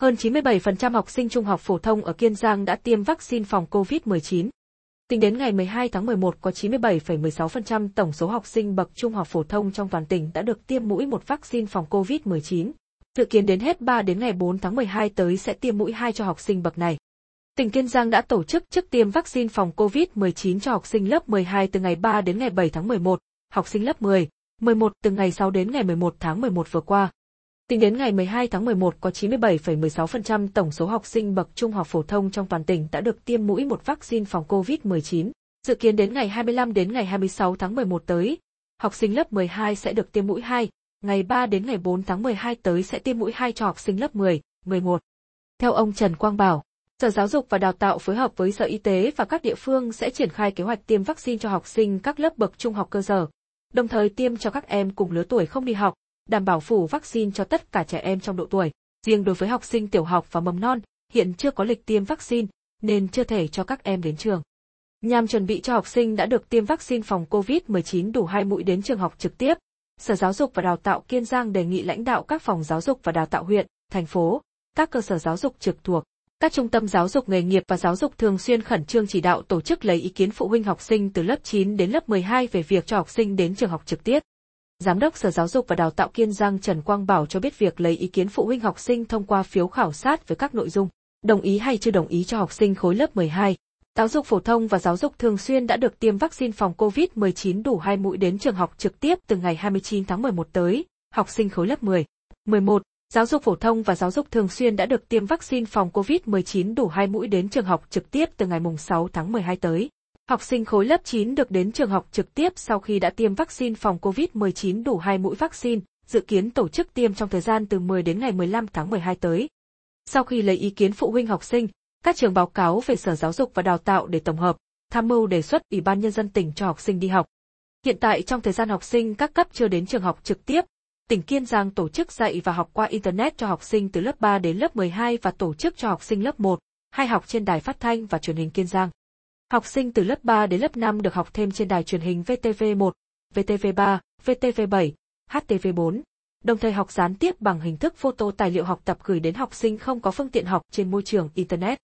Hơn 97% học sinh trung học phổ thông ở Kiên Giang đã tiêm vaccine phòng COVID-19. Tính đến ngày 12 tháng 11 có 97,16% tổng số học sinh bậc trung học phổ thông trong toàn tỉnh đã được tiêm mũi một vaccine phòng COVID-19. Dự kiến đến hết 3 đến ngày 4 tháng 12 tới sẽ tiêm mũi 2 cho học sinh bậc này. Tỉnh Kiên Giang đã tổ chức trước tiêm vaccine phòng COVID-19 cho học sinh lớp 12 từ ngày 3 đến ngày 7 tháng 11, học sinh lớp 10, 11 từ ngày 6 đến ngày 11 tháng 11 vừa qua. Tính đến ngày 12 tháng 11 có 97,16% tổng số học sinh bậc trung học phổ thông trong toàn tỉnh đã được tiêm mũi một vaccine phòng COVID-19. Dự kiến đến ngày 25 đến ngày 26 tháng 11 tới, học sinh lớp 12 sẽ được tiêm mũi 2, ngày 3 đến ngày 4 tháng 12 tới sẽ tiêm mũi 2 cho học sinh lớp 10, 11. Theo ông Trần Quang Bảo, Sở Giáo dục và Đào tạo phối hợp với Sở Y tế và các địa phương sẽ triển khai kế hoạch tiêm vaccine cho học sinh các lớp bậc trung học cơ sở, đồng thời tiêm cho các em cùng lứa tuổi không đi học, đảm bảo phủ vaccine cho tất cả trẻ em trong độ tuổi. Riêng đối với học sinh tiểu học và mầm non, hiện chưa có lịch tiêm vaccine, nên chưa thể cho các em đến trường. Nhằm chuẩn bị cho học sinh đã được tiêm vaccine phòng COVID-19 đủ hai mũi đến trường học trực tiếp, Sở Giáo dục và Đào tạo Kiên Giang đề nghị lãnh đạo các phòng giáo dục và đào tạo huyện, thành phố, các cơ sở giáo dục trực thuộc, các trung tâm giáo dục nghề nghiệp và giáo dục thường xuyên khẩn trương chỉ đạo tổ chức lấy ý kiến phụ huynh học sinh từ lớp 9 đến lớp 12 về việc cho học sinh đến trường học trực tiếp. Giám đốc Sở Giáo dục và Đào tạo Kiên Giang Trần Quang Bảo cho biết việc lấy ý kiến phụ huynh học sinh thông qua phiếu khảo sát với các nội dung, đồng ý hay chưa đồng ý cho học sinh khối lớp 12. Giáo dục phổ thông và giáo dục thường xuyên đã được tiêm vaccine phòng COVID-19 đủ 2 mũi đến trường học trực tiếp từ ngày 29 tháng 11 tới, học sinh khối lớp 10. 11. Giáo dục phổ thông và giáo dục thường xuyên đã được tiêm vaccine phòng COVID-19 đủ 2 mũi đến trường học trực tiếp từ ngày 6 tháng 12 tới. Học sinh khối lớp 9 được đến trường học trực tiếp sau khi đã tiêm vaccine phòng COVID-19 đủ 2 mũi vaccine, dự kiến tổ chức tiêm trong thời gian từ 10 đến ngày 15 tháng 12 tới. Sau khi lấy ý kiến phụ huynh học sinh, các trường báo cáo về Sở Giáo dục và Đào tạo để tổng hợp, tham mưu đề xuất Ủy ban Nhân dân tỉnh cho học sinh đi học. Hiện tại trong thời gian học sinh các cấp chưa đến trường học trực tiếp, tỉnh Kiên Giang tổ chức dạy và học qua Internet cho học sinh từ lớp 3 đến lớp 12 và tổ chức cho học sinh lớp 1, hai học trên đài phát thanh và truyền hình Kiên Giang. Học sinh từ lớp 3 đến lớp 5 được học thêm trên đài truyền hình VTV1, VTV3, VTV7, HTV4, đồng thời học gián tiếp bằng hình thức photo tài liệu học tập gửi đến học sinh không có phương tiện học trên môi trường Internet.